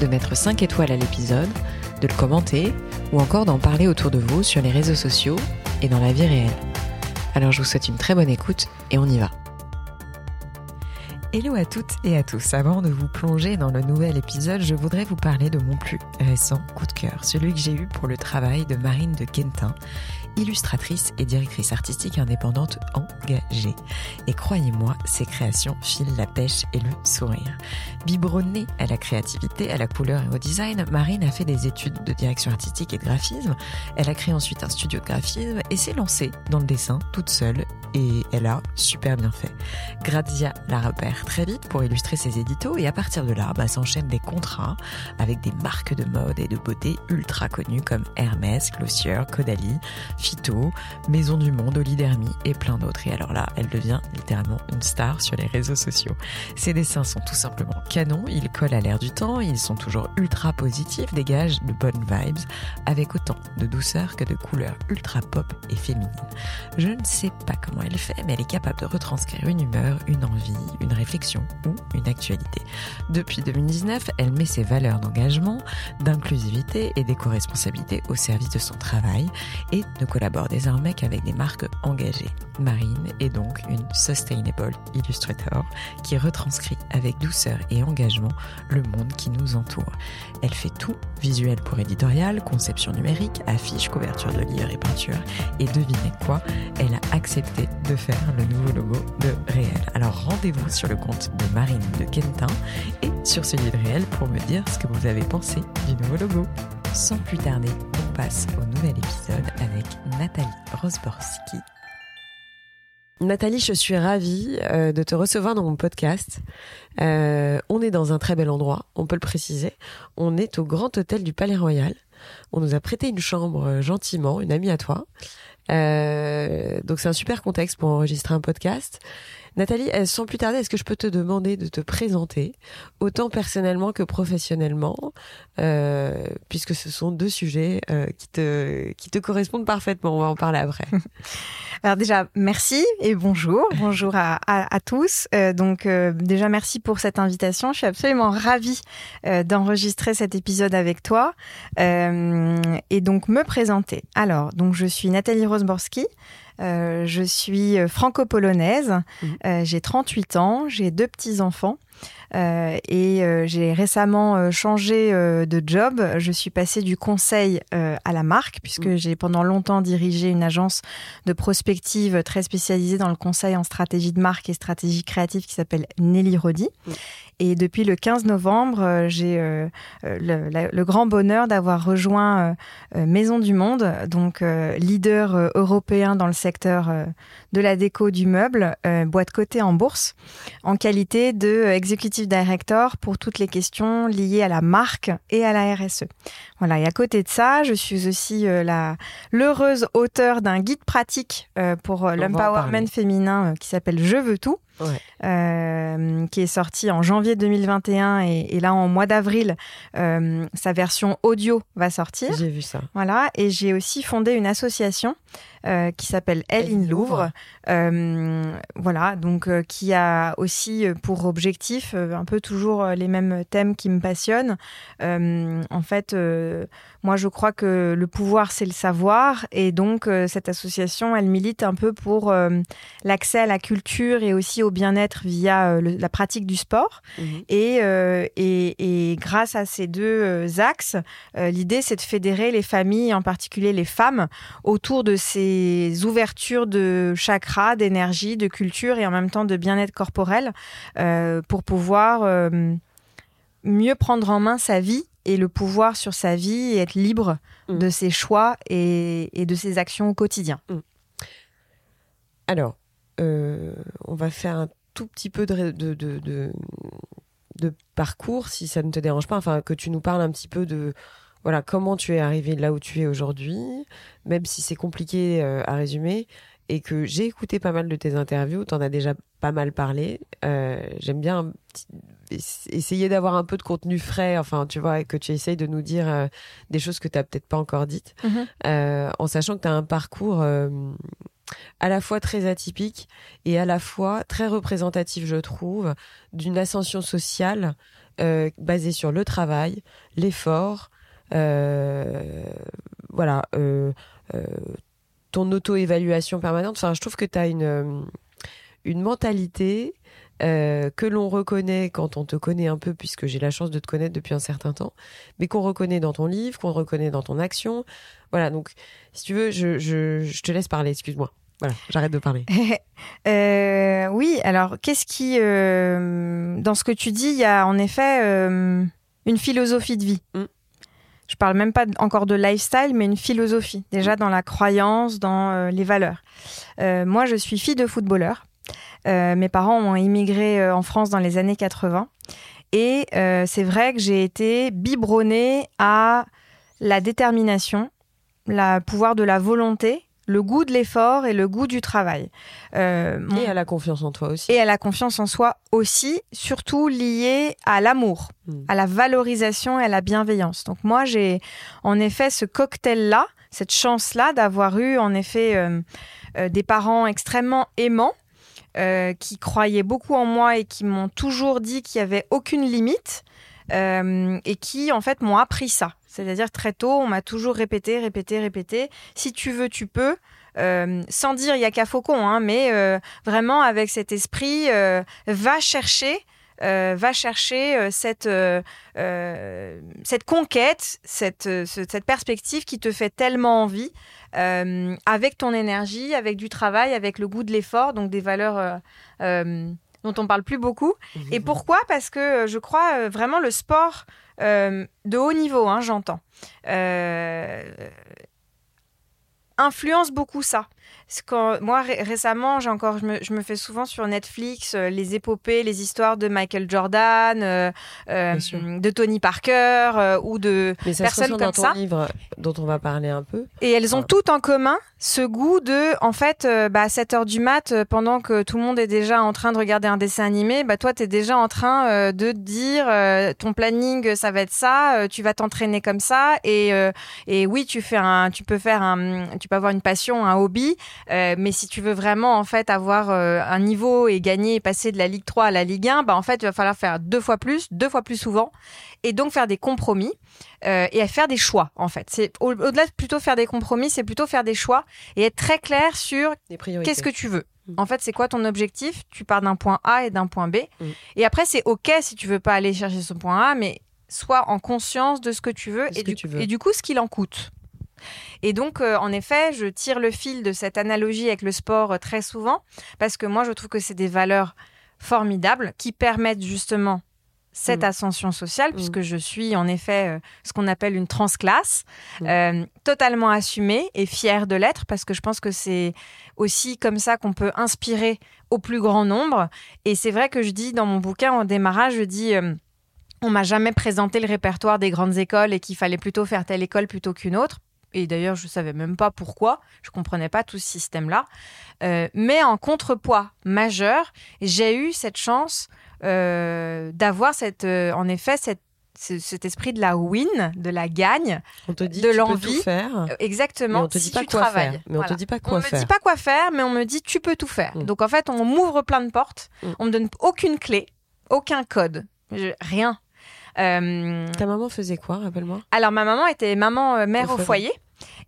de mettre 5 étoiles à l'épisode, de le commenter ou encore d'en parler autour de vous sur les réseaux sociaux et dans la vie réelle. Alors je vous souhaite une très bonne écoute et on y va. Hello à toutes et à tous. Avant de vous plonger dans le nouvel épisode, je voudrais vous parler de mon plus récent coup de cœur, celui que j'ai eu pour le travail de Marine de Quentin, illustratrice et directrice artistique indépendante engagée. Et croyez-moi, ses créations filent la pêche et le sourire. Biberonnée à la créativité, à la couleur et au design, Marine a fait des études de direction artistique et de graphisme. Elle a créé ensuite un studio de graphisme et s'est lancée dans le dessin toute seule et elle a super bien fait. Grazia la repère très vite pour illustrer ses éditos et à partir de là, bah, s'enchaînent des contrats avec des marques de mode et de beauté ultra connues comme Hermès, Glossier, Caudalie, Phyto, Maison du Monde, Olidermi et plein d'autres. Et alors là, elle devient littéralement une star sur les réseaux sociaux. Ses dessins sont tout simplement canons, ils collent à l'air du temps, ils sont toujours ultra positifs, dégagent de bonnes vibes avec autant de douceur que de couleurs ultra pop et féminines. Je ne sais pas comment elle fait, mais elle est capable de retranscrire une humeur, une envie, une réflexion ou une actualité. Depuis 2019, elle met ses valeurs d'engagement, d'inclusivité et d'éco-responsabilité au service de son travail et ne collabore désormais qu'avec des marques engagées. Marine est donc une Sustainable Illustrator qui retranscrit avec douceur et engagement le monde qui nous entoure. Elle fait tout, visuel pour éditorial, conception numérique, affiches, couverture de livres et peinture. Et devinez quoi Elle a accepté de faire le nouveau logo de Réel. Alors rendez-vous sur le compte de Marine de Quentin et sur celui de Réel pour me dire ce que vous avez pensé du nouveau logo. Sans plus tarder, on passe au nouvel épisode avec Nathalie Rosborski. Nathalie, je suis ravie euh, de te recevoir dans mon podcast. Euh, on est dans un très bel endroit, on peut le préciser. On est au Grand Hôtel du Palais Royal. On nous a prêté une chambre euh, gentiment, une amie à toi. donc c'est un super contexte pour enregistrer un podcast. Nathalie, sans plus tarder, est-ce que je peux te demander de te présenter, autant personnellement que professionnellement, euh, puisque ce sont deux sujets euh, qui, te, qui te correspondent parfaitement. On va en parler après. Alors déjà, merci et bonjour. Bonjour à, à, à tous. Euh, donc euh, déjà, merci pour cette invitation. Je suis absolument ravie euh, d'enregistrer cet épisode avec toi et donc me présenter. Alors, donc je suis Nathalie Rosborski. Euh, je suis franco-polonaise, mmh. euh, j'ai 38 ans, j'ai deux petits-enfants. Euh, et euh, j'ai récemment euh, changé de job. Je suis passée du conseil à la marque, puisque mmh. j'ai pendant longtemps dirigé une agence de prospective très spécialisée dans le conseil en stratégie de marque et stratégie créative qui s'appelle Nelly Rodi. Mmh. Et depuis le 15 novembre, j'ai le, le, grand bonheur d'avoir rejoint Maison du Monde, donc leader européen dans le secteur de la déco du meuble, boîte cotée en bourse, en qualité de executive director pour toutes les questions liées à la marque et à la RSE. Voilà, et à côté de ça, je suis aussi euh, la l'heureuse auteure d'un guide pratique euh, pour euh, l'empowerment féminin qui s'appelle Je veux tout. qui est sorti en janvier 2021 et, là en mois d'avril, sa version audio va sortir. J'ai vu ça. Voilà, et j'ai aussi fondé une association euh, qui s'appelle Elle in Louvre. Euh, voilà, donc euh, qui a aussi pour objectif un peu toujours les mêmes thèmes qui me passionnent. en fait, moi je crois que le pouvoir c'est le savoir et donc cette association elle milite un peu pour l'accès à la culture et aussi au bien-être via la pratique du sport. Mhm. Et, et, et, grâce à ces deux axes, l'idée c'est de fédérer les familles, en particulier les femmes, autour de ces ouvertures de chakras, d'énergie, de culture et en même temps de bien-être corporel euh, pour pouvoir euh, mieux prendre en main sa vie et le pouvoir sur sa vie et être libre mm. de ses choix et, de ses actions au quotidien. Mm. Alors, euh, on va faire un tout petit peu de, de parcours, si ça ne te dérange pas, enfin que tu nous parles un petit peu de voilà comment tu es arrivé là où tu es aujourd'hui, même si c'est compliqué à résumer et que j'ai écouté pas mal de tes interviews, tu en as déjà pas mal parlé. Euh, j'aime bien essayer d'avoir un peu de contenu frais, enfin, tu vois, que tu essayes de nous dire euh, des choses que tu n'as peut-être pas encore dites, euh, en sachant que tu as un parcours à la fois très atypique et à la fois très représentatif, je trouve, d'une ascension sociale basée sur le travail, l'effort, voilà ton auto-évaluation permanente. Enfin, je trouve que tu as une, euh, une mentalité euh, que l'on reconnaît quand on te connaît un peu, puisque j'ai la chance de te connaître depuis un certain temps, mais qu'on reconnaît dans ton livre, qu'on reconnaît dans ton action. Voilà, donc si tu veux, je, je, te laisse parler, excuse-moi. Voilà, j'arrête de parler. euh, oui, alors qu'est-ce qui... Euh, dans ce que tu dis, il y a en effet une philosophie de vie. Mm je parle même pas encore de lifestyle, mais une philosophie, déjà dans la croyance, dans euh, les valeurs. Euh, moi, je suis fille de footballeur. Euh, mes parents ont immigré en France dans les années 80. Et c'est vrai que j'ai été biberonnée à la détermination, le pouvoir de la volonté le goût de l'effort et le goût du travail. Euh, et à la confiance en toi aussi. Et à la confiance en soi aussi, surtout lié à l'amour, hmm. à la valorisation et à la bienveillance. Donc moi, j'ai en effet ce cocktail-là, cette chance-là d'avoir eu en effet euh, euh, des parents extrêmement aimants. qui croyaient beaucoup en moi et qui m'ont toujours dit qu'il n'y avait aucune limite et qui en fait m'ont appris ça. C'est-à-dire très tôt, on m'a toujours répété, répété, répété. Si tu veux, tu peux. Euh, sans dire il y a qu'à Faucon, hein, mais euh, vraiment avec cet esprit, euh, va chercher, va chercher cette conquête, cette cette perspective qui te fait tellement envie, avec ton énergie, avec du travail, avec le goût de l'effort, donc des valeurs dont on parle plus beaucoup. Et pourquoi? Parce que je crois vraiment le sport euh, de haut niveau, hein, j'entends, euh, influence beaucoup ça. Moi, récemment, j'ai encore, je me, fais souvent sur Netflix euh, les épopées, les histoires de Michael Jordan, euh, euh, de Tony Parker ou de personnes comme dans ton livre dont on va parler un peu. Et elles ont toutes en commun ce goût de, en fait, bah, à 7 heures du mat, pendant que tout le monde est déjà en train de regarder un dessin animé, bah, toi, tu es déjà en train de dire ton planning, ça va être ça, tu vas t'entraîner comme ça. Et, et oui, tu, fais un, tu peux faire un, tu peux avoir une passion, un hobby. Euh, mais si tu veux vraiment en fait avoir euh, un niveau et gagner et passer de la Ligue 3 à la Ligue 1, bah en fait il va falloir faire deux fois plus, deux fois plus souvent, et donc faire des compromis euh, et faire des choix en fait. C'est au-delà de plutôt faire des compromis, c'est plutôt faire des choix et être très clair sur qu'est-ce que tu veux. Mm. En fait, c'est quoi ton objectif? Tu pars d'un point A et d'un point B. Mm. Et après, c'est OK si tu veux pas aller chercher ce point A, mais sois en conscience de ce que tu veux, et, du, tu veux. et du coup, ce qu'il en coûte. Et donc, euh, en effet, je tire le fil de cette analogie avec le sport euh, très souvent, parce que moi, je trouve que c'est des valeurs formidables qui permettent justement cette mm. ascension sociale, mm. puisque je suis en effet euh, ce qu'on appelle une transclasse, mm. totalement assumée et fière de l'être, parce que je pense que c'est aussi comme ça qu'on peut inspirer au plus grand nombre. Et c'est vrai que je dis dans mon bouquin en démarrage, je dis on m'a jamais présenté le répertoire des grandes écoles et qu'il fallait plutôt faire telle école plutôt qu'une autre et d'ailleurs je savais même pas pourquoi, je comprenais pas tout ce système-là. Euh, mais en contrepoids majeur, j'ai eu cette chance euh, d'avoir cette, euh, en effet, cette cet esprit de la win, de la gagne, on te dit de l'envie. faire. Exactement. Mais on te dit pas quoi faire. Mais on te dit pas quoi faire. On me dit pas quoi faire, mais on me dit tu peux tout faire. Mm. Donc en fait, on m'ouvre plein de portes. Mm. On me donne aucune clé, aucun code, rien. Euh, Ta maman faisait quoi, rappelle-moi? Alors, ma maman était maman euh, mère au, foyer.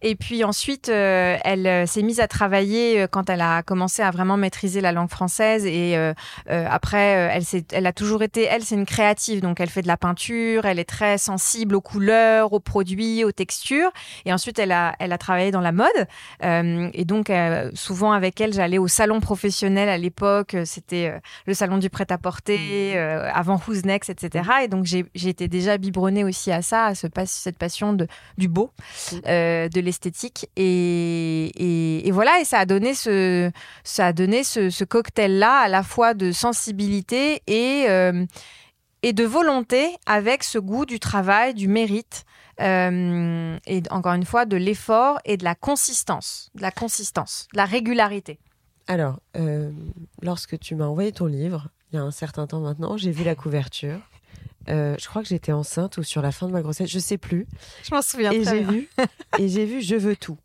Et puis ensuite, euh, elle euh, s'est mise à travailler euh, quand elle a commencé à vraiment maîtriser la langue française. Et après, elle, elle a toujours été, elle, c'est une créative. Donc, elle fait de la peinture, elle est très sensible aux couleurs, aux produits, aux textures. Et ensuite, elle a, elle a travaillé dans la mode. et donc, souvent avec elle, j'allais au salon professionnel à l'époque. C'était le salon du prêt-à-porter, mmh. avant Who's Next, etc. Et donc, j'ai été déjà biberonnée aussi à ça, à ce, cette passion de, du beau. Mmh. De l'esthétique. Et, voilà, et ça a donné ce, ça a donné ce, cocktail-là à la fois de sensibilité et, euh, et de volonté avec ce goût du travail, du mérite, euh, et encore une fois de l'effort et de la consistance, de la consistance, de la régularité. Alors, euh, lorsque tu m'as envoyé ton livre, il y a un certain temps maintenant, j'ai vu la couverture. Euh, je crois que j'étais enceinte ou sur la fin de ma grossesse, je sais plus. Je m'en souviens et j'ai vu et j'ai vu je veux tout.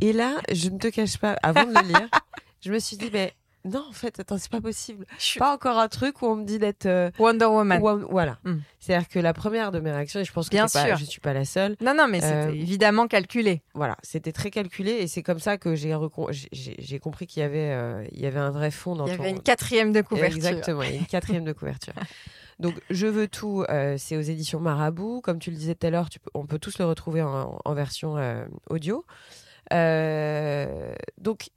Et là, je ne te cache pas, avant de le lire, je me suis dit mais non en fait attends c'est pas possible. Je suis Pas encore un truc où on me dit d'être euh, Wonder Woman. Wo- voilà. Mm. C'est-à-dire que la première de mes réactions, et je pense que Bien c'est pas- sûr. je suis pas la seule, Non, non, mais c'était Euh, évidemment calculé. voilà, c'était très calculé et c'est comme ça que j'ai j'ai- compris qu'il y avait euh, il y avait un vrai fond dans Il y ton avait une quatrième de couverture. Exactement, il y a une quatrième de couverture. Donc, Je veux tout, euh, c'est aux éditions Marabout. Comme tu le disais tout à l'heure, on peut tous le retrouver en, en version euh, audio. Euh, donc,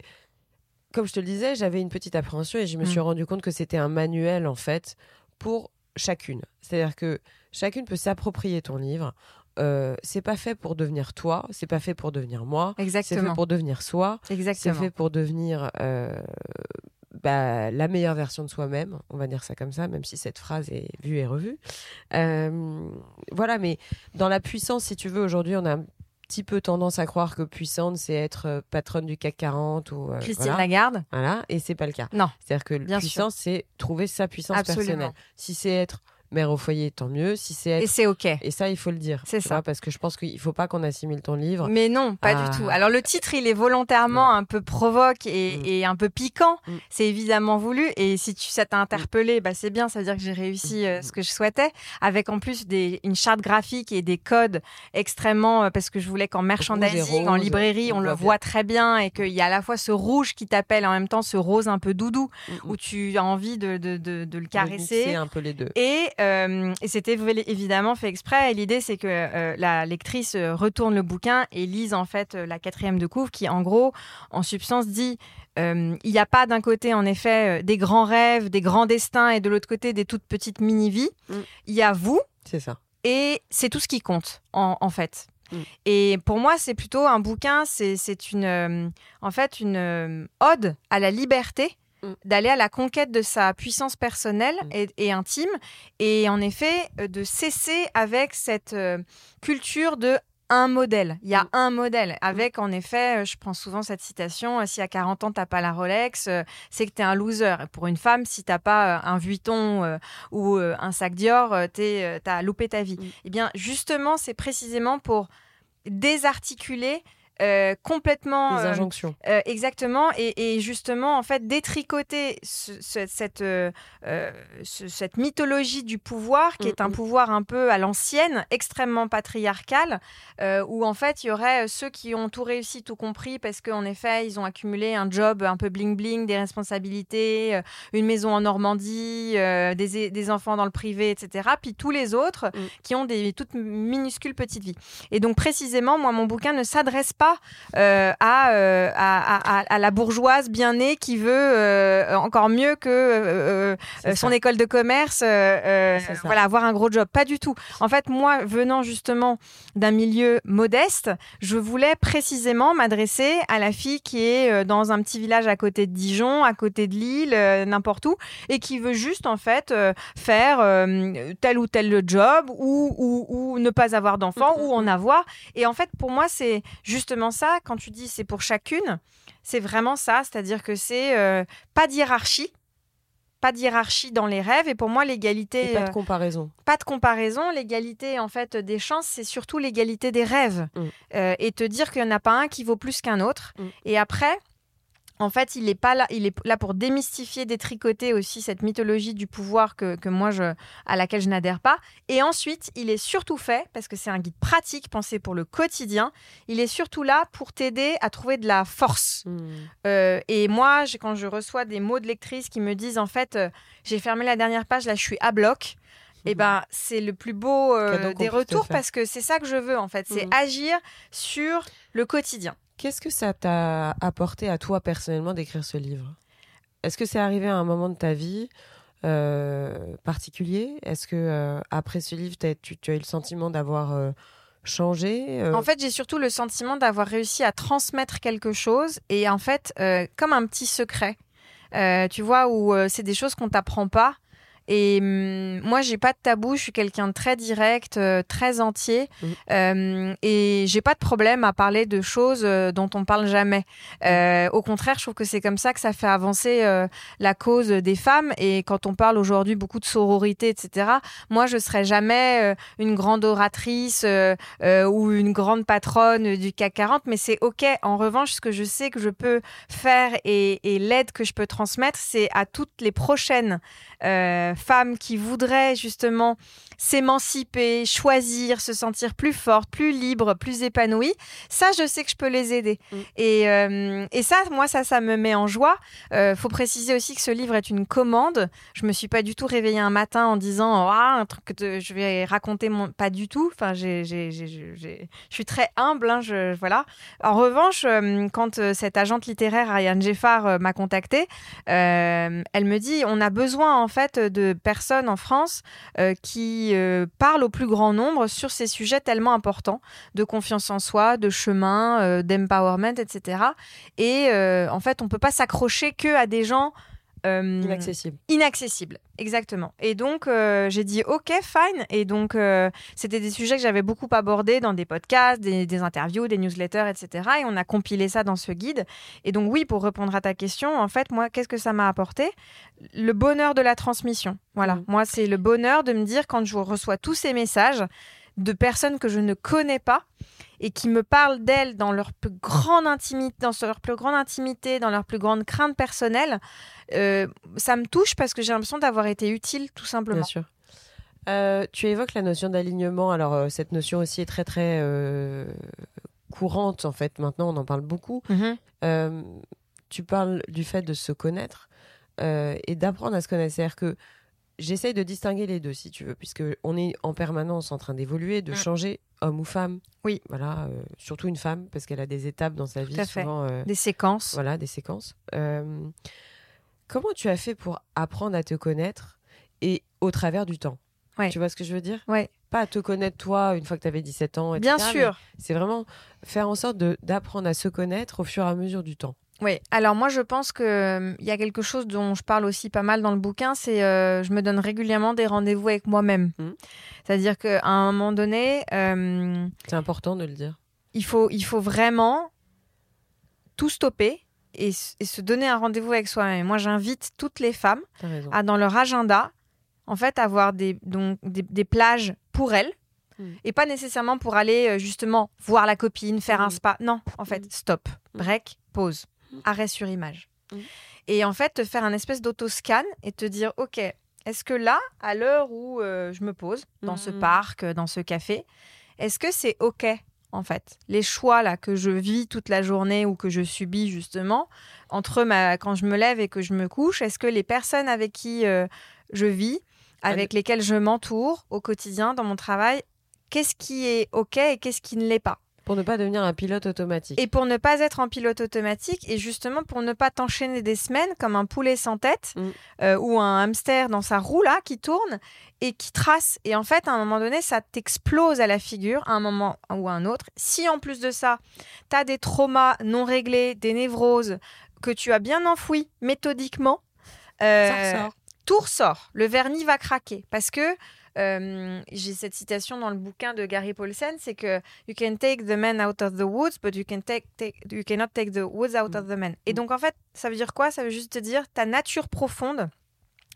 comme je te le disais, j'avais une petite appréhension et je me suis Mm. rendu compte que c'était un manuel, en fait, pour chacune. C'est-à-dire que chacune peut s'approprier ton livre. Euh, c'est pas fait pour devenir toi, c'est pas fait pour devenir moi, c'est fait pour devenir soi. C'est fait pour devenir euh, bah, la meilleure version de soi-même, on va dire ça comme ça, même si cette phrase est vue et revue. Euh, voilà, mais dans la puissance, si tu veux, aujourd'hui, on a un petit peu tendance à croire que puissante, c'est être euh, patronne du CAC 40 ou euh, Christine voilà. Lagarde. Voilà, et c'est pas le cas. Non. C'est-à-dire que Bien puissance, c'est trouver sa puissance Absolument. personnelle. Si c'est être mère au foyer, tant mieux. Si c'est être Et c'est OK. et ça, il faut le dire. C'est ça. vois, parce que je pense qu'il faut pas qu'on assimile ton livre. Mais non, pas du tout. Alors le titre, il est volontairement un peu provoque et, Mm. et un peu piquant. Mm. C'est évidemment voulu. Et si tu, ça t'a interpellé, bah c'est bien. Ça veut dire que j'ai réussi euh, ce que je souhaitais, avec en plus des, une charte graphique et des codes extrêmement, euh, parce que je voulais qu'en merchandising, en librairie, on on, le voit très bien et qu'il y a à la fois ce rouge qui t'appelle en même temps ce rose un peu doudou Mm, mm. où tu as envie de, de, de, de le caresser. un peu les deux. Et, euh, et c'était évidemment fait exprès. Et l'idée, c'est que euh, la lectrice euh, retourne le bouquin et lise en fait la quatrième de couvre qui, en gros, en substance, dit euh, il n'y a pas d'un côté, en effet, des grands rêves, des grands destins et de l'autre côté, des toutes petites mini-vies. Mm. Il y a vous C'est ça. et c'est tout ce qui compte, en, en fait. Mm. Et pour moi, c'est plutôt un bouquin, c'est une, en fait, une ode à la liberté Mm. d'aller à la conquête de sa puissance personnelle Mm. et, et intime, et en effet, euh, de cesser avec cette euh, culture de un modèle. Il y a Mm. un modèle. Avec, en effet, euh, je prends souvent cette citation, si à 40 ans, t'as pas la Rolex, euh, c'est que t'es un loser. Et pour une femme, si t'as pas euh, un Vuitton euh, ou un sac Dior, t'es, t'as loupé ta vie. Mm. Eh bien, justement, c'est précisément pour désarticuler euh, complètement Les euh, injonctions. euh, exactement et, et justement en fait détricoter ce- ce- cette euh, ce- cette mythologie du pouvoir qui Mm, est un mm. pouvoir un peu à l'ancienne extrêmement patriarcal où en fait il y aurait ceux qui ont tout réussi tout compris parce qu'en effet ils ont accumulé un job un peu bling bling des responsabilités une maison en Normandie des, des enfants dans le privé etc puis tous les autres Mm. qui ont des toutes minuscules petites vies et donc précisément moi mon bouquin ne s'adresse pas euh, à, euh, à, à- à la bourgeoise bien née qui veut euh, encore mieux que son ça. école de commerce, voilà, avoir un gros job. Pas du tout. En fait, moi, venant justement d'un milieu modeste, je voulais précisément m'adresser à la fille qui est dans un petit village à côté de Dijon, à côté de Lille, n'importe où, et qui veut juste en fait faire tel ou tel job ou, ou, ou ne pas avoir d'enfant Mhm. ou en avoir. Et en fait, pour moi, c'est justement ça. Quand tu dis c'est pour chacune, c'est vraiment ça. C'est-à-dire que c'est euh, pas de hiérarchie. Pas de hiérarchie dans les rêves. Et pour moi, l'égalité, pas de euh, comparaison. pas de comparaison. L'égalité, en fait, des chances, c'est surtout l'égalité des rêves. Mm. Euh, et te dire qu'il n'y en a pas un qui vaut plus qu'un autre. Mm. Et après, en fait, il est pas là. Il est là pour démystifier, détricoter aussi cette mythologie du pouvoir que, que moi, je, à laquelle je n'adhère pas. Et ensuite, il est surtout fait, parce que c'est un guide pratique pensé pour le quotidien, il est surtout là pour t'aider à trouver de la force. Mm. Euh, et moi, j'ai- quand je reçois des mots de lectrices qui me disent en fait, euh, j'ai fermé la dernière page, là je suis à bloc. Et ben, c'est le plus beau euh, des retours parce que c'est ça que je veux en fait, c'est Mhm. agir sur le quotidien. Qu'est-ce que ça t'a apporté à toi personnellement d'écrire ce livre? Est-ce que c'est arrivé à un moment de ta vie euh, particulier? Est-ce que euh, après ce livre, tu, tu as eu le sentiment d'avoir euh, changé En fait, j'ai surtout le sentiment d'avoir réussi à transmettre quelque chose et en fait, comme un petit secret, tu vois, où c'est des choses qu'on t'apprend pas. Et hum, moi, j'ai pas de tabou. Je suis quelqu'un de très direct, euh, très entier, Mm. Euh, et j'ai pas de problème à parler de choses euh, dont on parle jamais. Euh, au contraire, je trouve que c'est comme ça que ça fait avancer euh, la cause des femmes. Et quand on parle aujourd'hui beaucoup de sororité, etc. Moi, je serais jamais euh, une grande oratrice euh, euh, ou une grande patronne du CAC 40, mais c'est ok. En revanche, ce que je sais que je peux faire et, et l'aide que je peux transmettre, c'est à toutes les prochaines euh, femmes qui voudraient justement s'émanciper, choisir, se sentir plus forte, plus libre, plus épanouie. Ça, je sais que je peux les aider. Mm. Et, euh, et ça, moi, ça, ça me met en joie. Euh, faut préciser aussi que ce livre est une commande. Je me suis pas du tout réveillée un matin en disant ah, un truc que je vais raconter mon pas du tout. Enfin, j'ai, j'ai, j'ai, j'ai- j'ai- je suis très humble. hein, je, voilà. En revanche, euh, quand euh, cette agente littéraire Ariane Geffard m'a contactée, euh, elle me dit on a besoin en fait de personnes en France euh, qui euh, parlent au plus grand nombre sur ces sujets tellement importants de confiance en soi, de chemin, euh, d'empowerment, etc. Et en fait, on peut pas s'accrocher que à des gens euh, Inaccessible. inaccessible, exactement. Et donc, euh, j'ai dit OK, fine. Et donc, euh, c'était des sujets que j'avais beaucoup abordés dans des podcasts, des, des interviews, des newsletters, etc. Et on a compilé ça dans ce guide. Et donc, oui, pour répondre à ta question, en fait, moi, qu'est-ce que ça m'a apporté? Le bonheur de la transmission. Voilà. Mhm. Moi, c'est le bonheur de me dire quand je reçois tous ces messages de personnes que je ne connais pas et qui me parlent d'elles dans leur plus grande intimité, dans leur plus grande intimité, dans leur plus grande crainte personnelle, euh, ça me touche parce que j'ai l'impression d'avoir été utile, tout simplement. Bien sûr. Euh, tu évoques la notion d'alignement. Alors, euh, cette notion aussi est très, très courante, en fait. Maintenant, on en parle beaucoup. Mhm. Euh, tu parles du fait de se connaître et d'apprendre à se connaître. C'est-à-dire que j'essaye de distinguer les deux, si tu veux, puisque on est en permanence en train d'évoluer, de Mm. changer, homme ou femme. Oui. Voilà, euh, surtout une femme, parce qu'elle a des étapes dans sa vie, à fait. souvent. euh, Des séquences. voilà, des séquences. Euh, comment tu as fait pour apprendre à te connaître et au travers du temps? Ouais. Tu vois ce que je veux dire? Ouais. Pas à te connaître toi une fois que tu avais 17 ans. Bien etc., sûr. mais C'est vraiment faire en sorte de- d'apprendre à se connaître au fur et à mesure du temps. Oui. Alors moi, je pense que euh, il y a quelque chose dont je parle aussi pas mal dans le bouquin, c'est euh, je me donne régulièrement des rendez-vous avec moi-même. Mhm. C'est-à-dire qu'à un moment donné, euh, C'est important de le dire. il faut il faut vraiment tout stopper et, se donner un rendez-vous avec soi-même. Moi, j'invite toutes les femmes à dans leur agenda, en fait, avoir des, donc, des, des plages pour elles. Mm. Et pas nécessairement pour aller euh, justement voir la copine, faire un Mm. spa. Non, en fait, stop, break, pause. Arrêt sur image. Mm. Et en fait, te faire un espèce d'autoscan et te dire, OK, est-ce que là, à l'heure où euh, je me pose, dans ce Mm. parc, euh, dans ce café, est-ce que c'est OK en fait, les choix là que je vis toute la journée ou que je subis justement entre ma quand je me lève et que je me couche, est-ce que les personnes avec qui euh, je vis, avec lesquelles je m'entoure au quotidien dans mon travail, qu'est-ce qui est OK et qu'est-ce qui ne l'est pas? Pour ne pas devenir un pilote automatique. Et pour ne pas être en pilote automatique et justement pour ne pas t'enchaîner des semaines comme un poulet sans tête Mm. euh, ou un hamster dans sa roue là qui tourne et qui trace. Et en fait, à un moment donné, ça t'explose à la figure à un moment ou à un autre. Si en plus de ça, tu as des traumas non réglés, des névroses que tu as bien enfouis méthodiquement, euh, Ça ressort. tout ressort. Le vernis va craquer parce que euh, j'ai cette citation dans le bouquin de Gary Paulsen, c'est que you can take the man out of the woods, but you can take, take- you cannot take the woods out of the man. Et Mm. donc en fait, ça veut dire quoi? Ça veut juste te dire ta nature profonde,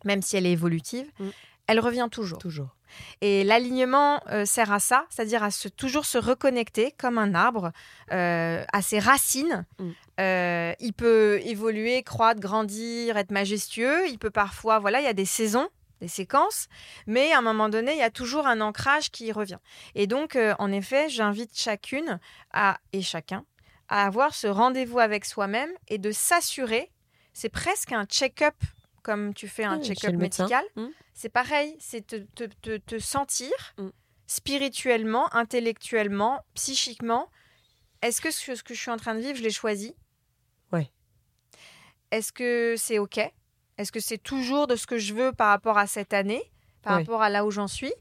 même si elle est évolutive, Mm. elle revient toujours. Toujours. Et l'alignement euh, sert à ça, c'est-à-dire à se, toujours se reconnecter comme un arbre euh, à ses racines. Mm. Euh, il peut évoluer, croître, grandir, être majestueux. Il peut parfois, voilà, il y a des saisons, des séquences, mais à un moment donné, il y a toujours un ancrage qui revient. Et donc, euh, en effet, j'invite chacune à, et chacun à avoir ce rendez-vous avec soi-même et de s'assurer. C'est presque un check-up, comme tu fais un chez check-up médical. Mm. C'est pareil, c'est te, te, te- te sentir Mm. spirituellement, intellectuellement, psychiquement. Est-ce que ce, ce que je suis en train de vivre, je l'ai choisi? Ouais. Est-ce que c'est OK? Est-ce que c'est toujours de ce que je veux par rapport à cette année, par rapport à là où j'en suis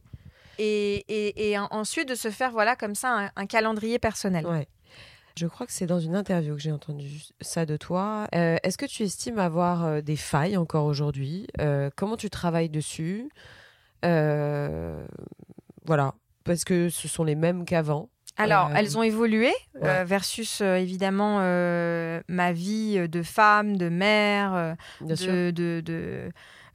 et, et- et en- ensuite de se faire voilà comme ça un, un calendrier personnel? Ouais. Je crois que c'est dans une interview que j'ai entendu ça de toi. Euh, est-ce que tu estimes avoir euh, des failles encore aujourd'hui? Euh, Comment tu travailles dessus? Voilà, parce que ce sont les mêmes qu'avant. Alors, elles ont évolué versus évidemment ma vie de femme, de mère, de, de,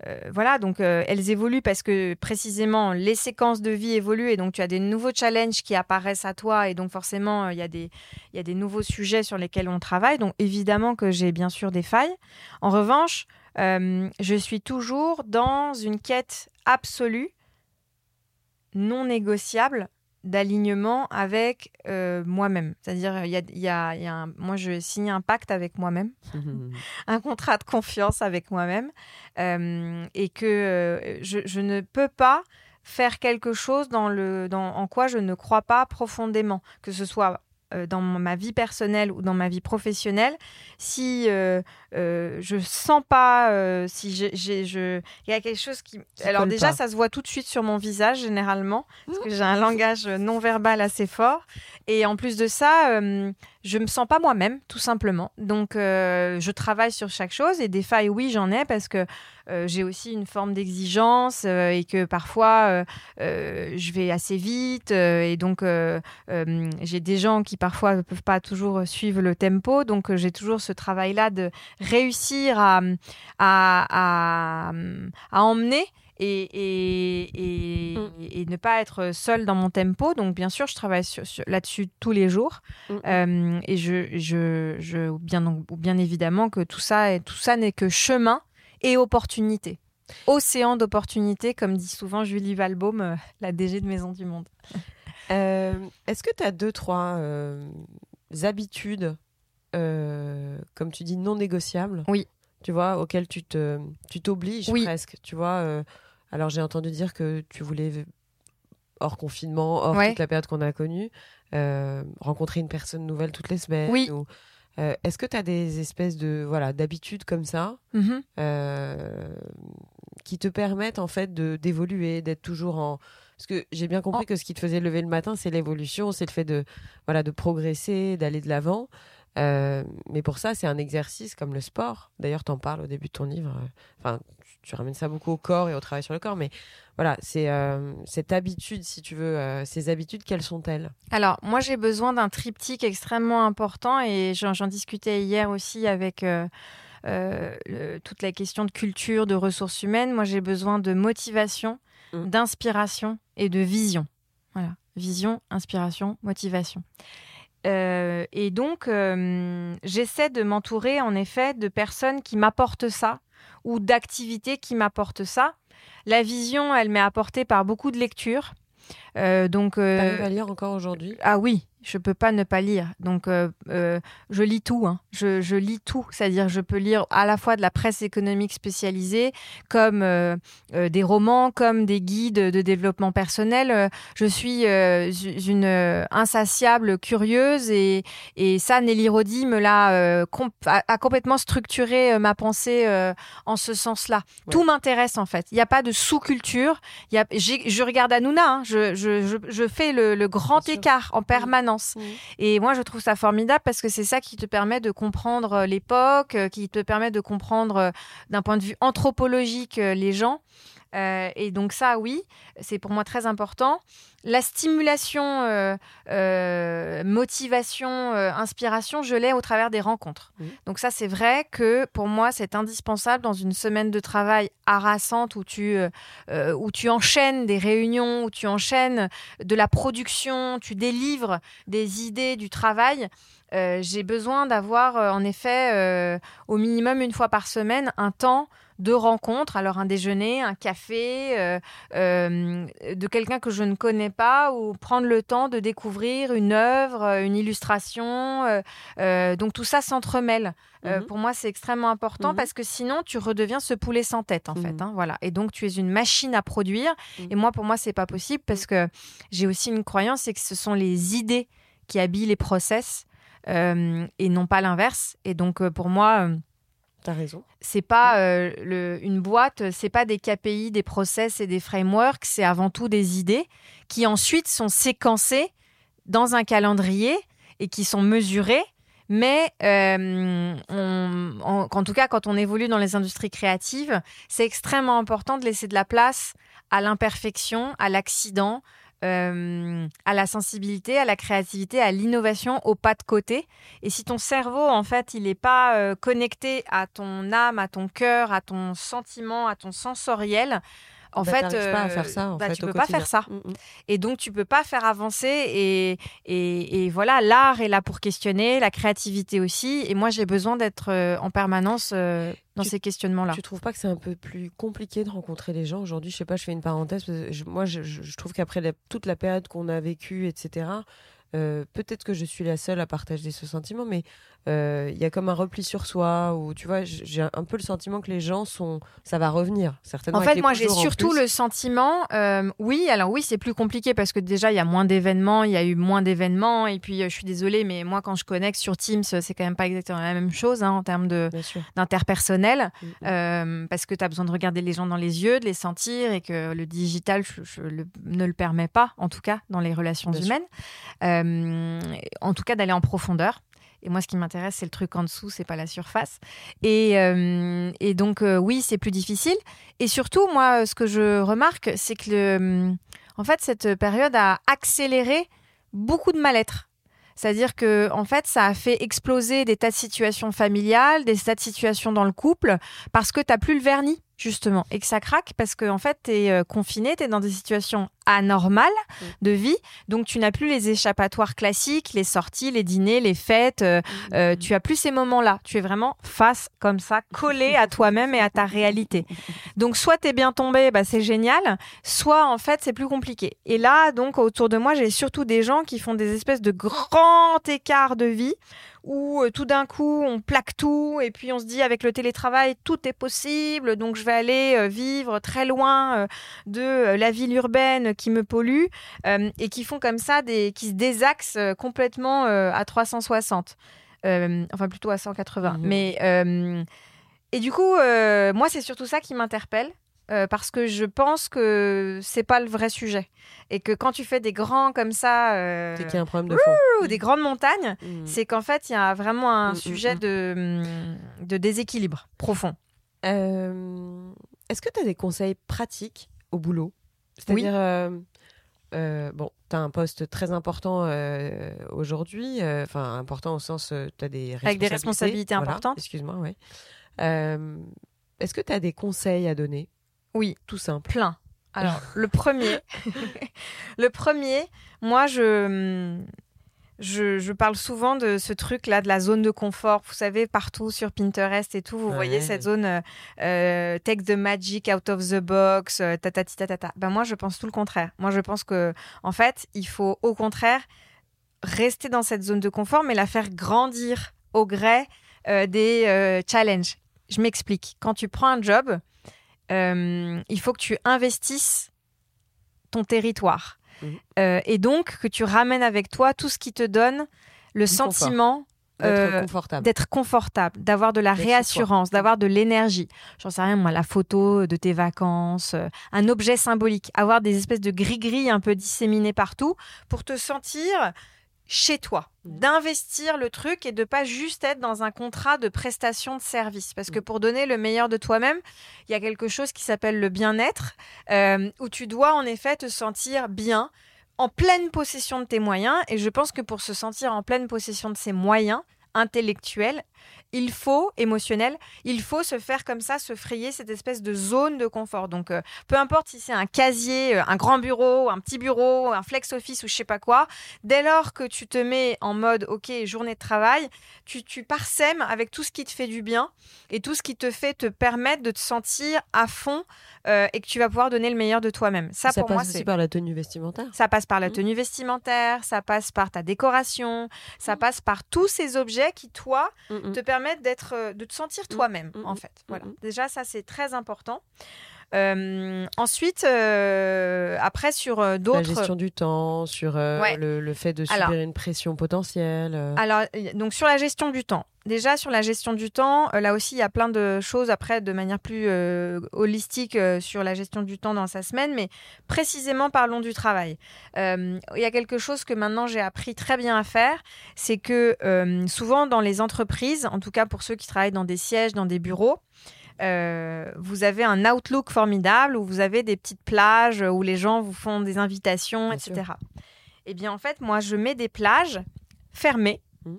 euh, voilà, donc euh, elles évoluent parce que précisément les séquences de vie évoluent et donc tu as des nouveaux challenges qui apparaissent à toi et donc forcément euh, il y, a des, y a des nouveaux sujets sur lesquels on travaille. Donc évidemment que j'ai bien sûr des failles. En revanche, je suis toujours dans une quête absolue, non négociable d'alignement avec euh, moi-même. C'est-à-dire, il y a, y a, y a un, moi, je signe un pacte avec moi-même, un contrat de confiance avec moi-même, euh, et que euh, je, je, ne peux pas faire quelque chose dans le, dans, en quoi je ne crois pas profondément, que ce soit dans ma vie personnelle ou dans ma vie professionnelle, si euh, euh, je sens pas, euh, si j'ai, je, il y a quelque chose qui. Alors déjà, ça se voit tout de suite sur mon visage généralement, parce que j'ai un langage non verbal assez fort, et en plus de ça, je me sens pas moi-même, tout simplement. Donc, euh, je travaille sur chaque chose et des failles, oui, j'en ai parce que euh, j'ai aussi une forme d'exigence euh, et que parfois je vais assez vite et donc j'ai des gens qui parfois ne peuvent pas toujours suivre le tempo. Donc, j'ai toujours ce travail-là de réussir à, à, à, à emmener et, mm. et, ne pas être seule dans mon tempo. Donc, bien sûr, je travaille là-dessus tous les jours. Mm. Euh, et je, je, je bien, donc, bien évidemment que tout ça, tout ça n'est que chemin et opportunité. Océan d'opportunités, comme dit souvent Julie Valbaum, euh, la DG de Maison du Monde. Euh, est-ce que tu as deux, trois habitudes, comme tu dis, non négociables Oui. Tu vois, auxquelles tu te, tu t'obliges presque. Tu vois, alors j'ai entendu dire que tu voulais, hors confinement, hors toute la période qu'on a connue, euh, rencontrer une personne nouvelle toutes les semaines. Oui. Euh, est-ce que tu as des espèces de voilà d'habitudes comme ça mm-hmm. euh, qui te permettent en fait de d'évoluer, d'être toujours en parce que j'ai bien compris que ce qui te faisait lever le matin, c'est l'évolution, c'est le fait de voilà de progresser, d'aller de l'avant. Mais pour ça, c'est un exercice comme le sport. D'ailleurs, tu en parles au début de ton livre. Enfin, tu ramènes ça beaucoup au corps et au travail sur le corps. Mais voilà, c'est euh, cette habitude, si tu veux, euh, ces habitudes, quelles sont-elles? Alors, moi, j'ai besoin d'un triptyque extrêmement important et j'en discutais hier aussi avec euh, toute la question de culture, de ressources humaines. Moi, j'ai besoin de motivation, mmh. d'inspiration et de vision. Voilà, vision, inspiration, motivation. Et donc, j'essaie de m'entourer en effet de personnes qui m'apportent ça ou d'activités qui m'apportent ça. La vision, elle m'est apportée par beaucoup de lectures. Euh, donc, euh, à lire encore aujourd'hui? Ah oui, je peux pas ne pas lire. Donc, euh, euh, je lis tout. Hein. Je, je, lis tout. C'est-à-dire, je peux lire à la fois de la presse économique spécialisée, comme euh, des romans, comme des guides de développement personnel. Je suis une insatiable curieuse et, et ça, Nelly Rodi me l'a a, complètement structuré ma pensée en ce sens-là. Tout m'intéresse en fait. Il n'y a pas de sous-culture. Je regarde Hanouna. Hein. Je, je, je, fais le, le grand écart en permanence. Mmh. Et moi, je trouve ça formidable parce que c'est ça qui te permet de comprendre euh, l'époque, euh, qui te permet de comprendre euh, d'un point de vue anthropologique les gens. Euh, et donc ça, oui, c'est pour moi très important. La stimulation, euh, euh, motivation, inspiration, je l'ai au travers des rencontres. Donc ça, c'est vrai que pour moi, c'est indispensable dans une semaine de travail harassante où tu, où tu enchaînes des réunions, où tu enchaînes de la production, tu délivres des idées du travail. j'ai besoin d'avoir en effet au minimum une fois par semaine un temps de rencontres, alors un déjeuner, un café, euh, euh, de quelqu'un que je ne connais pas, ou prendre le temps de découvrir une œuvre, euh, une illustration. donc tout ça s'entremêle. Mhm. pour moi, c'est extrêmement important mhm. parce que sinon, tu redeviens ce poulet sans tête, en fait. Mhm. Hein, voilà. Et donc, tu es une machine à produire. Et moi, pour moi, c'est pas possible parce que j'ai aussi une croyance, c'est que ce sont les idées qui habillent les process et non pas l'inverse. Et donc, pour moi, T'as. C'est pas euh, une boîte, c'est pas des KPI, des process et des frameworks, c'est avant tout des idées qui ensuite sont séquencées dans un calendrier et qui sont mesurés. Mais euh, en tout cas, quand on évolue dans les industries créatives, c'est extrêmement important de laisser de la place à l'imperfection, à l'accident, euh, à la sensibilité, à la créativité, à l'innovation, au pas de côté. Et si ton cerveau, en fait, il n'est pas euh, connecté à ton âme, à ton cœur, à ton sentiment, à ton sensoriel, en Bah, fait, pas à euh, faire ça, en bah, fait, tu peux pas faire ça. Mm, mm. Et donc, tu peux pas faire avancer. Et, et, et voilà, l'art est là pour questionner, la créativité aussi. Et moi, j'ai besoin d'être euh, en permanence euh, dans Tu- ces questionnements-là. Tu trouves pas que c'est un peu plus compliqué de rencontrer les gens? Aujourd'hui Je sais pas, je fais une parenthèse. parce que je- moi, je, trouve qu'après toute la période qu'on a vécue, etc., euh, peut-être que je suis la seule à partager ce sentiment, mais euh, il y a comme un repli sur soi, où tu vois, j'ai un peu le sentiment que les gens sont. Ça va revenir, certainement. En fait, moi, j'ai surtout le sentiment, euh, oui, alors oui, c'est plus compliqué parce que déjà, il y a moins d'événements, il y a eu moins d'événements, et puis euh, je suis désolée, mais moi, quand je connecte sur Teams, c'est quand même pas exactement la même chose hein, en termes de d'interpersonnel, Mm, mm. euh, parce que tu as besoin de regarder les gens dans les yeux, de les sentir, et que le digital je- je le- ne le permet pas, en tout cas, dans les relations Bien humaines. Euh, en tout cas, d'aller en profondeur. Et moi, ce qui m'intéresse, c'est le truc en dessous, c'est pas la surface. Et, euh, donc, euh, oui, c'est plus difficile. Et surtout, moi, ce que je remarque, c'est que, en fait, cette période a accéléré beaucoup de mal-être. C'est-à-dire que, en fait, ça a fait exploser des tas de situations familiales, des tas de situations dans le couple, parce que tu n'as plus le vernis, justement, et que ça craque parce que, en fait, tu es confiné, tu es dans des situations anormales Mm. de vie, donc tu n'as plus les échappatoires classiques, les sorties, les dîners, les fêtes, euh, euh, tu as plus ces moments-là. Tu es vraiment face comme ça, collé à toi-même et à ta réalité. Donc soit tu es bien tombé, bah, c'est génial, soit en fait c'est plus compliqué. Et là, donc autour de moi, j'ai surtout des gens qui font des espèces de grands écarts de vie où euh, tout d'un coup on plaque tout et puis on se dit avec le télétravail tout est possible, donc je vais aller euh, vivre très loin euh, de la ville urbaine qui me pollue et qui font comme ça des qui se désaxent complètement à 360. Euh, enfin plutôt à 180. Mhm. Mais et du coup, moi c'est surtout ça qui m'interpelle. Euh, parce que je pense que c'est pas le vrai sujet et que quand tu fais des grands comme ça euh, C'est qu'il y a un problème de fond. ou des grandes montagnes Mm. c'est qu'en fait il y a vraiment un Mm, mm, sujet mm. de, de déséquilibre profond Euh, Est-ce que tu as des conseils pratiques au boulot? C'est-à-dire, euh, bon, tu as un poste très important aujourd'hui, enfin important au sens, tu as des responsabilités. Avec des responsabilités Voilà, importantes. Excuse-moi. Euh, Est-ce que tu as des conseils à donner? Oui. Tout simple. plein alors le premier le premier moi je je, je parle souvent de ce truc-là, de la zone de confort. Vous savez, partout sur Pinterest et tout, vous Ouais. voyez cette zone euh, euh, take the magic out of the box, euh, tatati tatata. Ben moi, je pense tout le contraire. Moi, je pense que, en fait, il faut au contraire rester dans cette zone de confort, mais la faire grandir au gré euh, des euh, challenges. Je m'explique. Quand tu prends un job, euh, il faut que tu investisses ton territoire. Mhm. Euh, et donc que tu ramènes avec toi tout ce qui te donne le Du sentiment D'être euh, confortable. d'être confortable, d'avoir de la réassurance, d'avoir de l'énergie. J'en sais rien, moi, la photo de tes vacances, un objet symbolique, avoir des espèces de gris-gris un peu disséminés partout pour te sentir chez toi, Mhm. d'investir le truc et de pas juste être dans un contrat de prestation de service. Parce que Mhm. pour donner le meilleur de toi-même, il y a quelque chose qui s'appelle le bien-être, euh, où tu dois en effet te sentir bien, en pleine possession de tes moyens. Et je pense que pour se sentir en pleine possession de ses moyens intellectuels, il faut, émotionnel, il faut se faire comme ça, se frayer cette espèce de zone de confort. Donc, euh, peu importe si c'est un casier, euh, un grand bureau, un petit bureau, un flex office ou je sais pas quoi, dès lors que tu te mets en mode, OK, journée de travail, tu, tu parsèmes avec tout ce qui te fait du bien et tout ce qui te fait te permettre de te sentir à fond euh, et que tu vas pouvoir donner le meilleur de toi-même. Ça, Ça pour passe moi, aussi par la tenue vestimentaire. Ça passe par la Mhm. tenue vestimentaire, ça passe par ta décoration, ça Mhm. passe par tous ces objets qui, toi, Mm, mm. te permettent d'être, euh, de te sentir toi-même, Mhm. en fait. Voilà. Déjà, ça, c'est très important. Ensuite, après, sur d'autres. La gestion du temps, sur le, le, fait de subir une pression potentielle. Alors, donc sur la gestion du temps. Déjà sur la gestion du temps, là aussi il y a plein de choses après de manière plus holistique sur la gestion du temps dans sa semaine, mais précisément parlons du travail. Il y a quelque chose que maintenant j'ai appris très bien à faire, c'est que souvent dans les entreprises, en tout cas pour ceux qui travaillent dans des sièges, dans des bureaux, euh, vous avez un outlook formidable où vous avez des petites plages où les gens vous font des invitations, etc. Eh bien, en fait, moi, je mets des plages fermées mmh.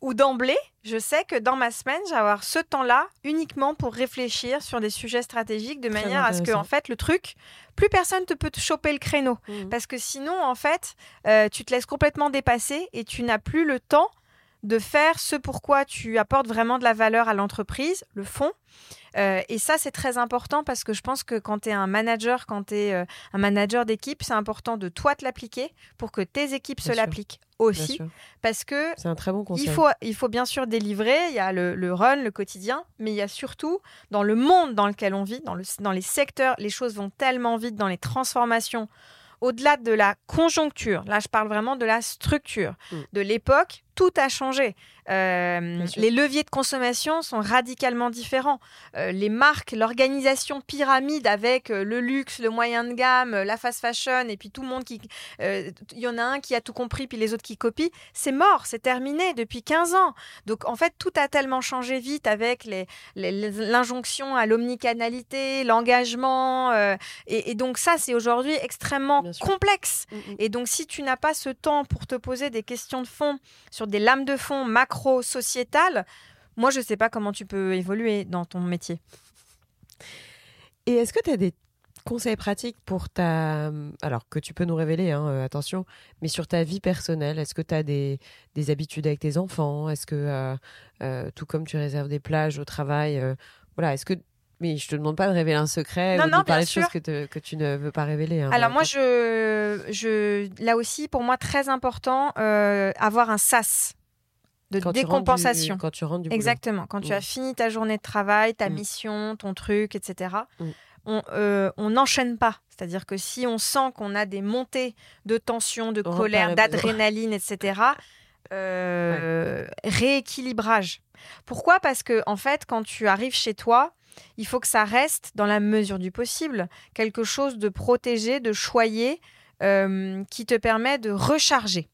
où d'emblée, je sais que dans ma semaine, je vais avoir ce temps-là uniquement pour réfléchir sur des sujets stratégiques de manière à ce que, en fait, le truc, plus personne ne peut te choper le créneau. Mmh. Parce que sinon, en fait, euh, tu te laisses complètement dépasser et tu n'as plus le temps de faire ce pourquoi tu apportes vraiment de la valeur à l'entreprise, le fond. Euh, et ça, c'est très important parce que je pense que quand tu es un manager, quand tu es euh, un manager d'équipe, c'est important de toi te l'appliquer pour que tes équipes se l'appliquent aussi. Parce que c'est un très bon conseil. Il faut, il faut bien sûr délivrer, il y a le, le, run, le quotidien, mais il y a surtout dans le monde dans lequel on vit, dans, le, dans les secteurs, les choses vont tellement vite, dans les transformations au-delà de la conjoncture, là je parle vraiment de la structure, mm. de l'époque, tout a changé. Euh, les leviers de consommation sont radicalement différents. Euh, les marques, l'organisation pyramide avec euh, le luxe, le moyen de gamme, la fast fashion, et puis tout le monde qui... Il y en a un qui a tout compris, puis les autres qui copient. C'est mort, c'est terminé depuis 15 ans. Donc en fait, tout a tellement changé vite avec l'injonction à l'omnicanalité, l'engagement. Et, donc ça, c'est aujourd'hui extrêmement complexe. Mm, mm. Et donc si tu n'as pas ce temps pour te poser des questions de fond sur des lames de fond macro-sociétales, moi, je ne sais pas comment tu peux évoluer dans ton métier. Et est-ce que tu as des conseils pratiques pour ta... Alors, que tu peux nous révéler, hein, euh, attention, mais sur ta vie personnelle, est-ce que tu as des, habitudes avec tes enfants? Est-ce que, euh, euh, tout comme tu réserves des plages au travail, voilà, est-ce que mais je te demande pas de révéler un secret ou de parler de choses que, que, tu ne veux pas révéler. Hein, Alors moi, je, je, là aussi, pour moi, très important, avoir un SAS de décompensation. quand tu rentres du Exactement. Quand tu as fini ta journée de travail, ta mm. mission, ton truc, etc. Mm. On n'enchaîne pas. C'est-à-dire que si on sent qu'on a des montées de tension, de colère, d'adrénaline, etc., euh, rééquilibrage. Pourquoi? Parce que en fait, quand tu arrives chez toi, il faut que ça reste, dans la mesure du possible, quelque chose de protégé, de choyé, euh, qui te permet de recharger.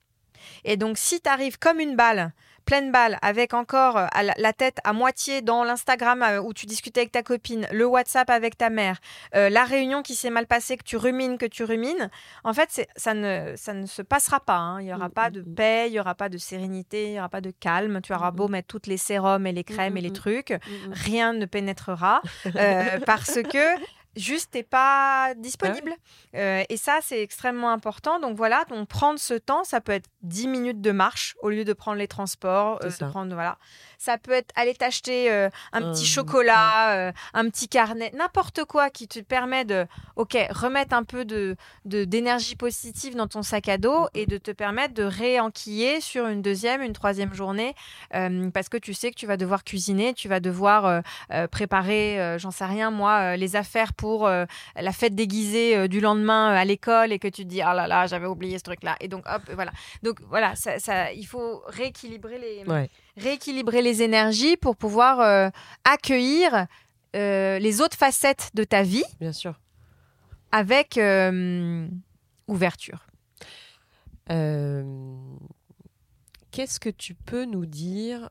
Et donc, si tu arrives comme une balle, pleine balle, avec encore euh, la tête à moitié dans l'Instagram euh, où tu discutais avec ta copine, le WhatsApp avec ta mère, euh, la réunion qui s'est mal passée, que tu rumines, que tu rumines, en fait, ça ne, ça ne se passera pas. Hein. Il n'y aura mm, pas mm, de mm. paix, il n'y aura pas de sérénité, il n'y aura pas de calme. Tu auras beau mettre toutes les sérums et les crèmes et les trucs, rien ne pénétrera parce que juste t'es pas disponible. et ça, c'est extrêmement important. Donc voilà, donc prendre ce temps, ça peut être 10 minutes de marche au lieu de prendre les transports, euh, de prendre voilà. Ça peut être aller t'acheter euh, un petit chocolat, euh, un petit carnet, n'importe quoi qui te permet de OK, remettre un peu de d'énergie positive dans ton sac à dos et de te permettre de réenquiller sur une deuxième, une troisième journée parce que tu sais que tu vas devoir cuisiner, tu vas devoir préparer j'en sais rien moi les affaires pour la fête déguisée du lendemain à l'école et que tu te dis ah là là, j'avais oublié ce truc là et donc hop voilà. Donc voilà, ça, il faut rééquilibrer les, rééquilibrer les énergies pour pouvoir euh, accueillir euh, les autres facettes de ta vie. Bien sûr. Avec euh, ouverture. Qu'est-ce que tu peux nous dire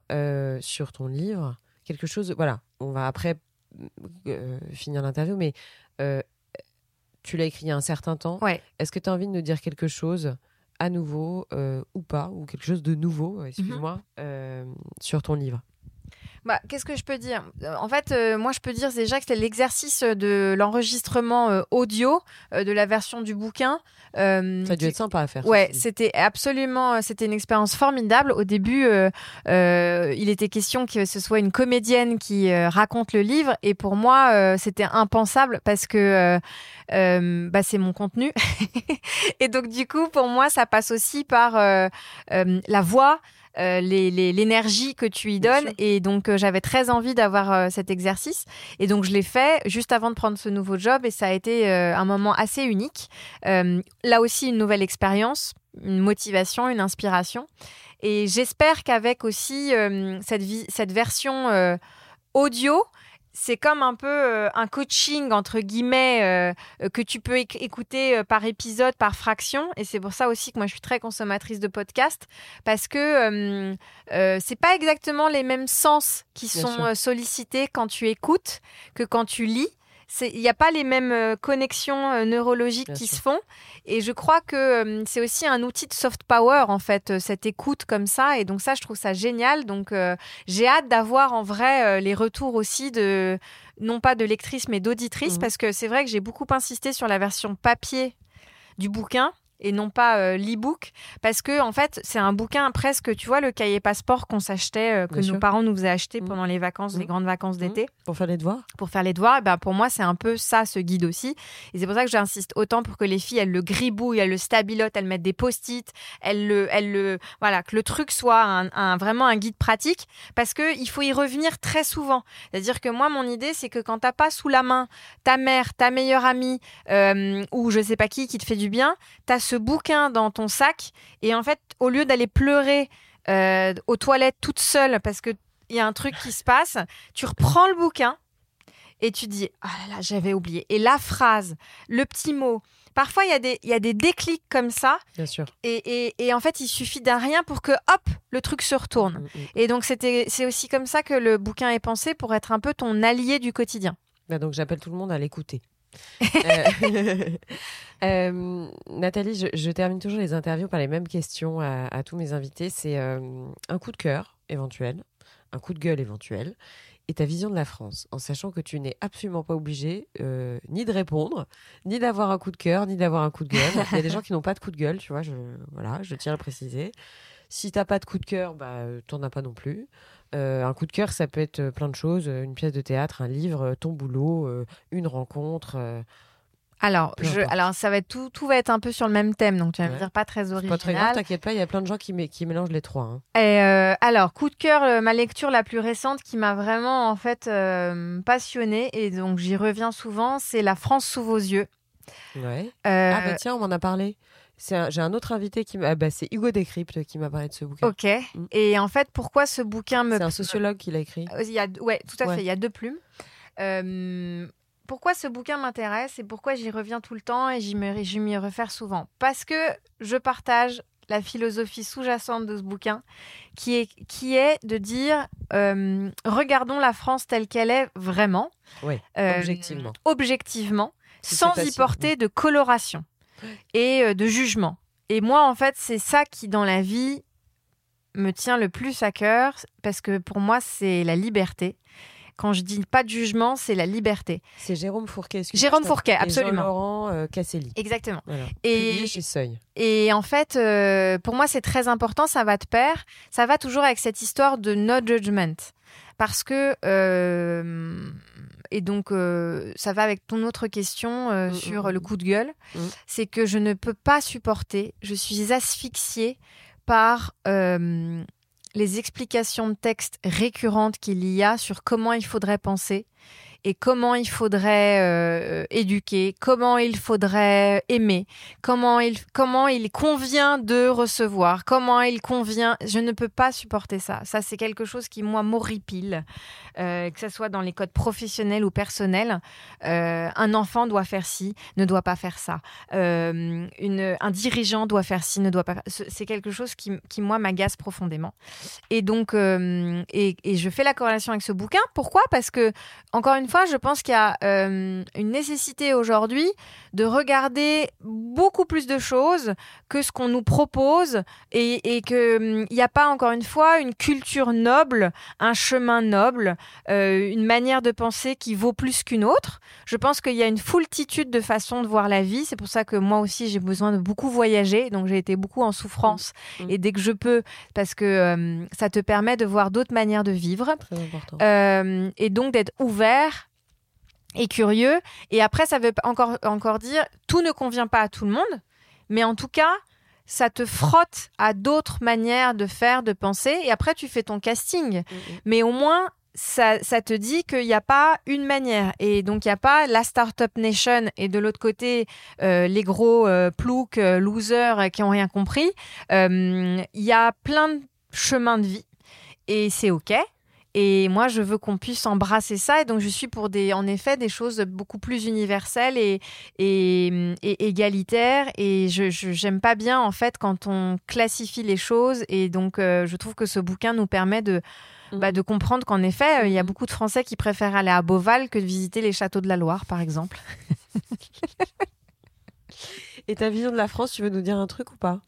sur ton livre? Quelque chose. Voilà, on va après finir l'interview, mais tu l'as écrit il y a un certain temps. Ouais. Est-ce que tu as envie de nous dire quelque chose à nouveau euh, ou pas, ou quelque chose de nouveau, euh, excuse-moi, mhm. euh, sur ton livre? Bah, Qu'est-ce que je peux dire? En fait, moi, je peux dire déjà que c'est l'exercice de l'enregistrement audio de la version du bouquin. ça a dû être sympa à faire. Ouais, c'était absolument, c'était une expérience formidable. Au début, il était question que ce soit une comédienne qui raconte le livre, et pour moi, c'était impensable parce que euh, bah, c'est mon contenu. et donc, du coup, pour moi, ça passe aussi par euh, euh, la voix, l'énergie que tu y donnes. Et donc, j'avais très envie d'avoir cet exercice. Et donc, je l'ai fait juste avant de prendre ce nouveau job. Et ça a été un moment assez unique. là aussi, une nouvelle expérience, une motivation, une inspiration. Et j'espère qu'avec aussi cette, cette version audio, c'est comme un peu euh, un coaching entre guillemets euh, euh, que tu peux écouter par épisode, par fraction. Et c'est pour ça aussi que moi je suis très consommatrice de podcasts parce que c'est pas exactement les mêmes sens qui sont sollicités quand tu écoutes que quand tu lis il n'y a pas les mêmes euh, connexions euh, neurologiques qui se font. Et je crois que euh, c'est aussi un outil de soft power, en fait, cette écoute comme ça. Et donc ça, je trouve ça génial. Donc j'ai hâte d'avoir en vrai les retours aussi de, non pas de lectrices, mais d'auditrices, mmh. parce que c'est vrai que j'ai beaucoup insisté sur la version papier du bouquin et non pas euh, l'e-book. Parce que en fait c'est un bouquin presque tu vois le cahier passeport qu'on s'achetait euh, que nos parents nous faisaient acheter mmh. pendant les vacances les mmh. grandes vacances mmh. d'été pour faire les devoirs. Pour faire les devoirs ben pour moi c'est un peu ça ce guide aussi. Et c'est pour ça que j'insiste autant pour que les filles elles le gribouillent elles le stabilotent elles mettent des post-it elles le elles le voilà que le truc soit un, vraiment un guide pratique. Parce que il faut y revenir très souvent. C'est à dire que moi mon idée c'est que quand t'as pas sous la main ta mère ta meilleure amie euh, ou je sais pas qui qui te fait du bien t'as ce bouquin dans ton sac et en fait, au lieu d'aller pleurer euh, aux toilettes toute seule parce que il y a un truc qui se passe, tu reprends le bouquin et tu dis ah là là j'avais oublié et la phrase, le petit mot. Parfois il y a des il y a des déclics comme ça. Bien sûr. Et, et, en fait il suffit d'un rien pour que hop le truc se retourne. Mm, mm, mm. Et donc c'était c'est aussi comme ça que le bouquin est pensé pour être un peu ton allié du quotidien. Bah, donc j'appelle tout le monde à l'écouter. Euh, euh, Nathalie, je, termine toujours les interviews par les mêmes questions à, tous mes invités. C'est euh, un coup de cœur éventuel, un coup de gueule éventuel, et ta vision de la France, en sachant que tu n'es absolument pas obligé ni de répondre, ni d'avoir un coup de cœur, ni d'avoir un coup de gueule. Il y a des gens qui n'ont pas de coup de gueule, tu vois. Je, voilà, je tiens à préciser. Si t'as pas de coup de cœur, bah, t'en as pas non plus. Euh, un coup de cœur, ça peut être euh, plein de choses, euh, une pièce de théâtre, un livre, ton boulot, une rencontre. Alors, je, alors ça va être tout, tout va être un peu sur le même thème, donc tu vas me dire pas très original. Pas très grave, t'inquiète pas, il y a plein de gens qui, qui mélangent les trois. Hein. Et alors, coup de cœur, ma lecture la plus récente qui m'a vraiment en fait passionnée et donc j'y reviens souvent, c'est La France sous vos yeux. Ouais. ah bah tiens, on m'en a parlé. J'ai un autre invité qui m'a. Bah, c'est Hugo Décrypte qui m'a parlé de ce bouquin. Ok. Mm. Et en fait, pourquoi ce bouquin me. C'est un sociologue qui l'a écrit. Euh, il y a, ouais, tout à fait. Il y a deux plumes. Euh, pourquoi ce bouquin m'intéresse et pourquoi j'y reviens tout le temps et j'y m'y refaire souvent? Parce que je partage la philosophie sous-jacente de ce bouquin, qui est, qui est de dire euh, regardons la France telle qu'elle est vraiment. Oui, objectivement. Objectivement, sans y porter de coloration et euh, de jugement. Et moi, en fait, c'est ça qui, dans la vie, me tient le plus à cœur, parce que pour moi, c'est la liberté. Quand je dis pas de jugement, c'est la liberté. C'est Jérôme Fourquet. Jérôme Fourquet, absolument. Laurent euh, Casselli. Exactement. Et chez Seuil. Et en fait, euh, pour moi, c'est très important. Ça va de pair. Ça va toujours avec cette histoire de no judgment, parce que et donc euh, ça va avec ton autre question euh, mm, sur mm, le mm. coup de gueule, c'est que je ne peux pas supporter, je suis asphyxiée par euh, les explications de texte récurrentes qu'il y a sur comment il faudrait penser et comment il faudrait euh, éduquer, comment il faudrait aimer, comment il, comment il convient de recevoir, comment il convient. Je ne peux pas supporter ça. Ça, c'est quelque chose qui, moi, m'horripile, euh, que ce soit dans les codes professionnels ou personnels. Euh, un enfant doit faire ci, ne doit pas faire ça. une, un dirigeant doit faire ci, ne doit pas faire... C'est quelque chose qui, qui moi, m'agace profondément. Et donc, et, et je fais la corrélation avec ce bouquin. Pourquoi? Parce que, encore une fois, je pense qu'il y a euh, une nécessité aujourd'hui de regarder beaucoup plus de choses que ce qu'on nous propose et, qu'il n'y a pas, encore une fois, une culture noble, un chemin noble, euh, une manière de penser qui vaut plus qu'une autre. Je pense qu'il y a une foultitude de façons de voir la vie. C'est pour ça que moi aussi, j'ai besoin de beaucoup voyager. Donc, j'ai été beaucoup en souffrance. Mmh. Mmh. Et dès que je peux, parce que euh, ça te permet de voir d'autres manières de vivre. et donc, d'être ouvert et curieux. Et après, ça veut encore, encore dire, tout ne convient pas à tout le monde, mais en tout cas, ça te frotte à d'autres manières de faire, de penser, et après tu fais ton casting. Mais au moins, ça, te dit qu'il n'y a pas une manière. Et donc, il n'y a pas la Startup Nation et de l'autre côté, euh, les gros euh, ploucs, euh, losers euh, qui ont rien compris. Il y a plein de chemins de vie et c'est OK. Et moi, je veux qu'on puisse embrasser ça. Et donc, je suis pour des, en effet, des choses beaucoup plus universelles et, égalitaires. Et je, j'aime pas bien, en fait, quand on classifie les choses. Et donc, je trouve que ce bouquin nous permet de. Bah, de comprendre qu'en effet, euh, il y a beaucoup de Français qui préfèrent aller à Beauval que de visiter les châteaux de la Loire, par exemple. Et ta vision de la France, tu veux nous dire un truc ou pas?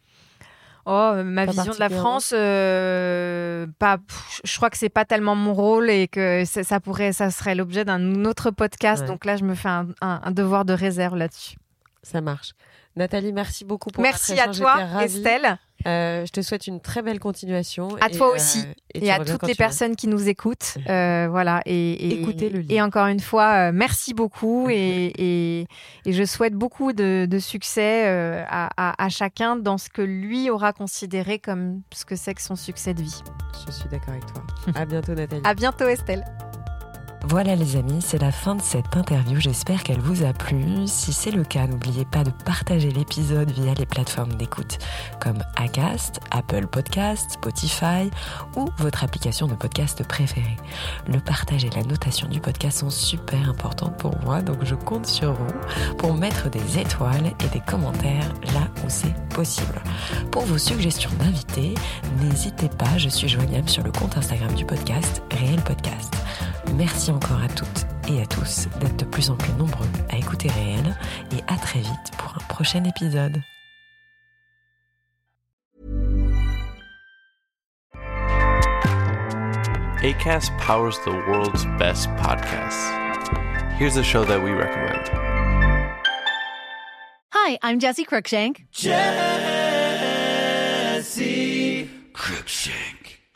Oh, euh, ma Pas vision de la. France, euh, pas, pff, je crois que c'est pas tellement mon rôle et que ça, pourrait, ça serait l'objet d'un autre podcast. Ouais. Donc là, je me fais un, un- un devoir de réserve là-dessus. Ça marche. Nathalie, merci beaucoup pour Merci à toi. Estelle, Euh, je te souhaite une très belle continuation. À et, toi euh, aussi. et, tu et à toutes les veux. personnes qui nous écoutent. Euh, voilà. Et, et, Écoutez le livre. Et encore une fois, euh, merci beaucoup et, je souhaite beaucoup de, de succès euh, à, à- à chacun dans ce que lui aura considéré comme ce que c'est que son succès de vie. Je suis d'accord avec toi. À bientôt, Nathalie. À bientôt, Estelle. Voilà les amis, c'est la fin de cette interview. J'espère qu'elle vous a plu. Si c'est le cas, n'oubliez pas de partager l'épisode via les plateformes d'écoute comme Acast, Apple Podcast, Spotify ou votre application de podcast préférée. Le partage et la notation du podcast sont super importantes pour moi, donc je compte sur vous pour mettre des étoiles et des commentaires là où c'est possible. Pour vos suggestions d'invités, n'hésitez pas, je suis joignable sur le compte Instagram du podcast, Réel Podcast. Merci encore à toutes et à tous d'être de plus en plus nombreux à écouter Réel et à très vite pour un prochain épisode. ACAST powers the world's best podcasts. Here's a show that we recommend. Hi, I'm Jesse Cruikshank. Jesse Cruikshank.